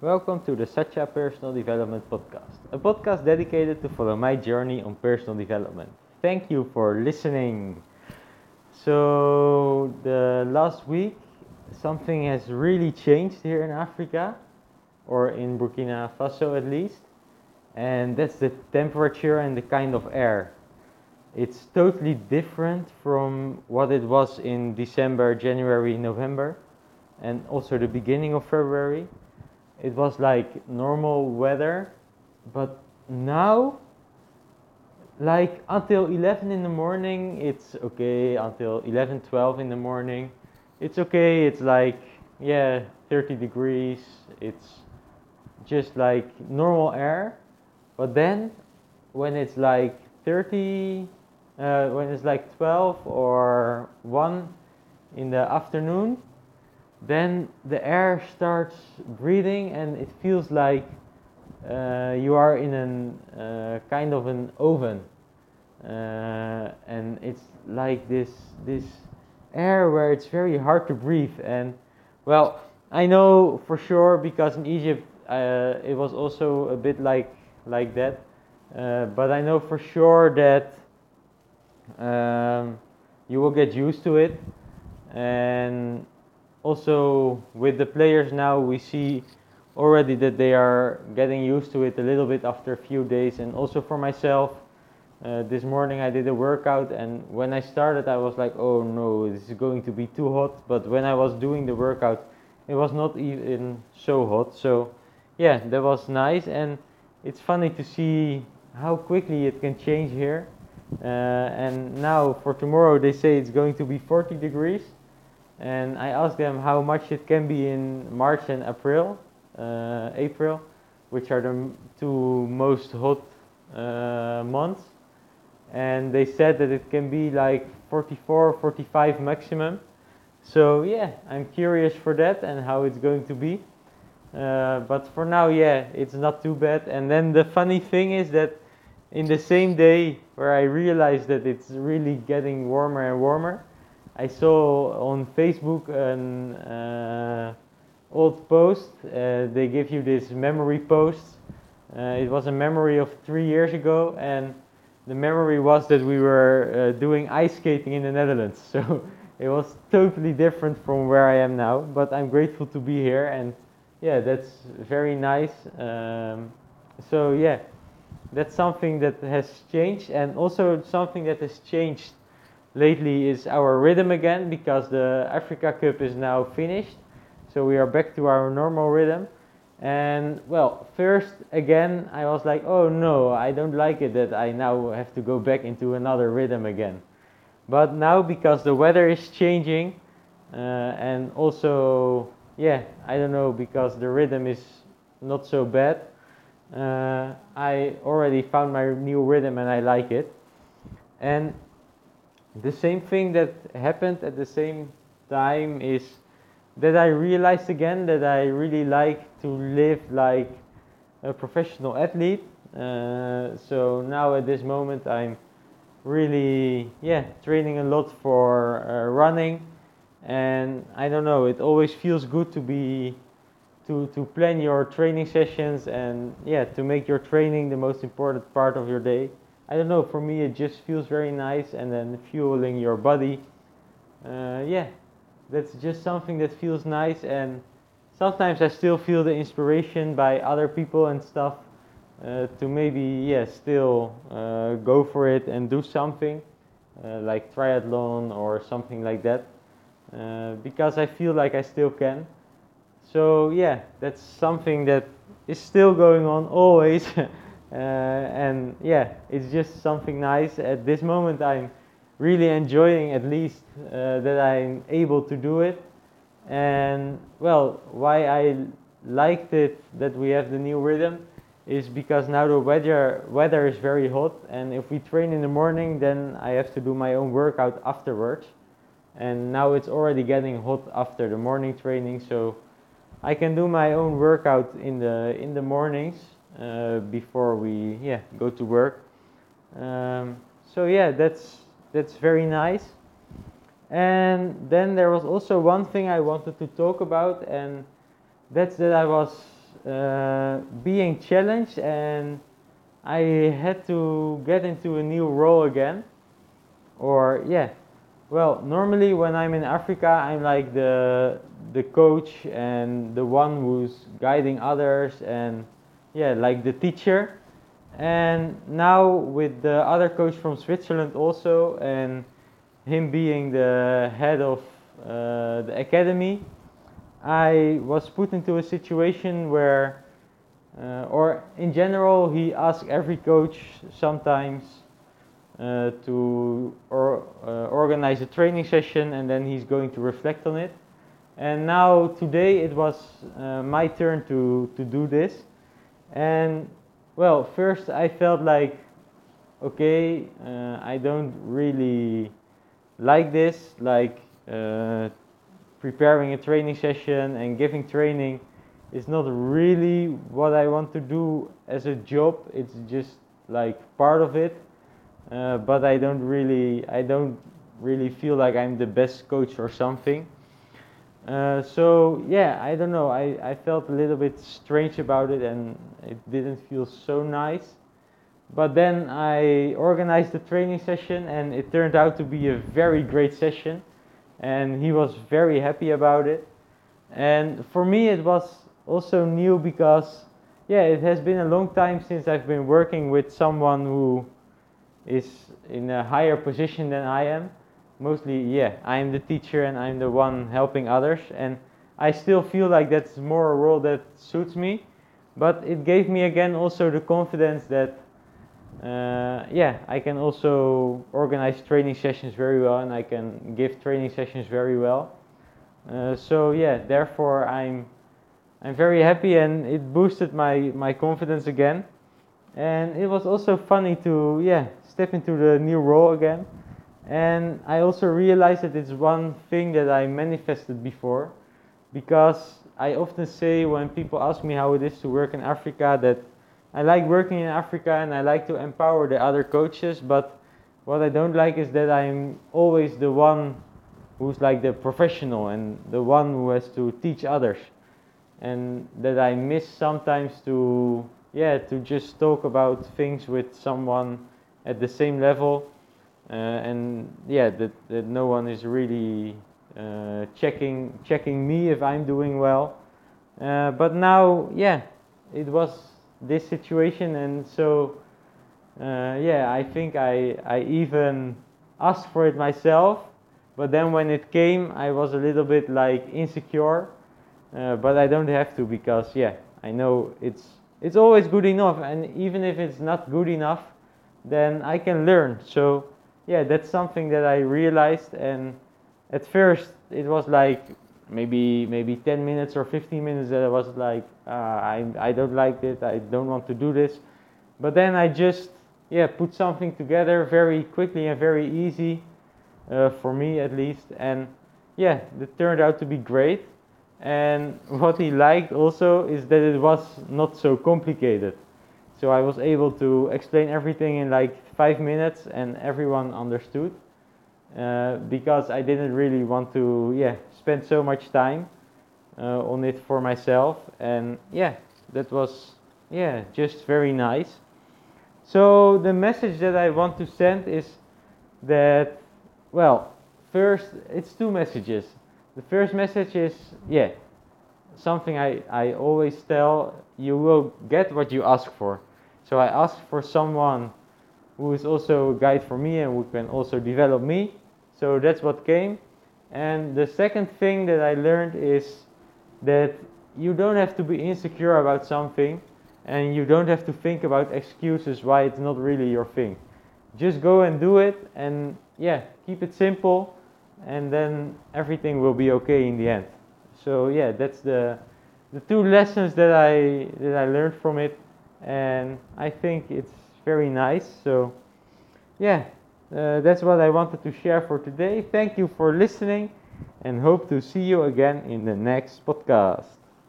Welcome to the Satya Personal Development Podcast, a podcast dedicated to follow my journey on personal development. Thank you for listening. So, the last week, something has really changed here in Africa, or in Burkina Faso at least, and that's the temperature and the kind of air. It's totally different from what it was in December, January, November, and also the beginning of February. It was like normal weather, but now, like until 11 in the morning, it's okay. Until 11, 12 in the morning, it's okay. It's like, yeah, 30 degrees. It's just like normal air. But then, when it's like 30, uh, when it's like 12 or 1 in the afternoon, then the air starts breathing and it feels like uh, you are in a uh, kind of an oven. Uh, and it's like this, this air where it's very hard to breathe. And well, I know for sure because in Egypt uh, it was also a bit like, like that. Uh, but I know for sure that um, you will get used to it. And also with the players now, we see already that they are getting used to it a little bit after a few days. And also for myself, uh, this morning I did a workout, and when I started, I was like, oh no, this is going to be too hot. But when I was doing the workout, it was not even so hot. So, yeah, that was nice. And it's funny to see how quickly it can change here. Uh, and now for tomorrow, they say it's going to be 40 degrees and I asked them how much it can be in March and April, uh, April, which are the two most hot uh, months, and they said that it can be like 44, 45 maximum. So yeah, I'm curious for that and how it's going to be. Uh, but for now, yeah, it's not too bad. And then the funny thing is that in the same day where I realized that it's really getting warmer and warmer, I saw on Facebook an uh, old post. Uh, they give you this memory post. Uh, it was a memory of three years ago, and the memory was that we were uh, doing ice skating in the Netherlands. So it was totally different from where I am now. But I'm grateful to be here, and yeah, that's very nice. Um, so yeah, that's something that has changed, and also something that has changed lately is our rhythm again because the Africa Cup is now finished. So we are back to our normal rhythm. And well, first again, I was like, oh no, I don't like it that I now have to go back into another rhythm again. But now, because the weather is changing, uh, and also, yeah, I don't know, because the rhythm is not so bad, uh, I already found my new rhythm and I like it. And the same thing that happened at the same time is that I realized again that I really like to live like a professional athlete. Uh, so now at this moment I'm really yeah training a lot for uh, running, and I don't know it always feels good to be to to plan your training sessions and yeah to make your training the most important part of your day. I don't know, for me it just feels very nice and then fueling your body. Uh, yeah, that's just something that feels nice and sometimes I still feel the inspiration by other people and stuff uh, to maybe, yeah, still uh, go for it and do something uh, like triathlon or something like that uh, because I feel like I still can. So yeah, that's something that is still going on always. Uh, and yeah, it's just something nice. At this moment, I'm really enjoying at least uh, that I'm able to do it. And well, why I liked it that we have the new rhythm is because now the weather weather is very hot, and if we train in the morning, then I have to do my own workout afterwards. And now it's already getting hot after the morning training, so I can do my own workout in the in the mornings uh, before we yeah go to work. Um, so yeah, that's that's very nice. And then there was also one thing I wanted to talk about, and that's that I was uh, being challenged and I had to get into a new role again. Or yeah, well, normally when I'm in Africa, I'm like the the coach and the one who's guiding others and yeah, like the teacher. And now with the other coach from Switzerland also and him being the head of uh, the academy, I was put into a situation where, uh, or in general, he asked every coach sometimes uh, to or, uh, organize a training session and then he's going to reflect on it. And now today it was uh, my turn to, to do this. And well, first I felt like, okay, uh, I don't really like this, like uh, preparing a training session and giving training is not really what I want to do as a job. It's just like part of it, uh, but I don't really, I don't really feel like I'm the best coach or something. Uh, so yeah, I don't know. I, I felt a little bit strange about it, and it didn't feel so nice. But then I organized the training session, and it turned out to be a very great session and he was very happy about it. And for me, it was also new because, yeah, it has been a long time since I've been working with someone who is in a higher position than I am. Mostly, yeah, I'm the teacher and I'm the one helping others, and I still feel like that's more a role that suits me. But it gave me again also the confidence that uh, yeah, I can also organize training sessions very well and I can give training sessions very well. Uh, so yeah, therefore I'm I'm very happy and it boosted my, my confidence again. And it was also funny to yeah step into the new role again. And I also realized that it's one thing that I manifested before because I often say when people ask me how it is to work in Africa that I like working in Africa and I like to empower the other coaches, but what I don't like is that I'm always the one who's like the professional and the one who has to teach others. And that I miss sometimes to yeah, to just talk about things with someone at the same level. Uh, and yeah, that, that no one is really uh, checking checking me if I'm doing well. Uh, but now, yeah, it was this situation. And so yeah I think I, I even asked for it myself. But then when it came I was a little bit like insecure. Uh, but I don't have to because yeah I know it's it's always good enough. And even if it's not good enough then I can learn. So yeah that's something that I realized and at first it was like maybe maybe 10 minutes or 15 minutes that I was like uh, I, I don't like it I don't want to do this. But then I just yeah put something together very quickly and very easy uh, for me at least. And yeah it turned out to be great. And what he liked also is that it was not so complicated so I was able to explain everything in like five minutes and everyone understood uh, because I didn't really want to yeah spend so much time uh, on it for myself. And yeah that was yeah just very nice. So the message that I want to send is that well first it's two messages. The first message is yeah something I, I always tell you will get what you ask for so I asked for someone who is also a guide for me and who can also develop me. So that's what came. And the second thing that I learned is that you don't have to be insecure about something and you don't have to think about excuses why it's not really your thing. Just go and do it and yeah, keep it simple and then everything will be okay in the end. So yeah, that's the the two lessons that I that I learned from it and I think it's very nice. So, yeah, uh, that's what I wanted to share for today. Thank you for listening and hope to see you again in the next podcast.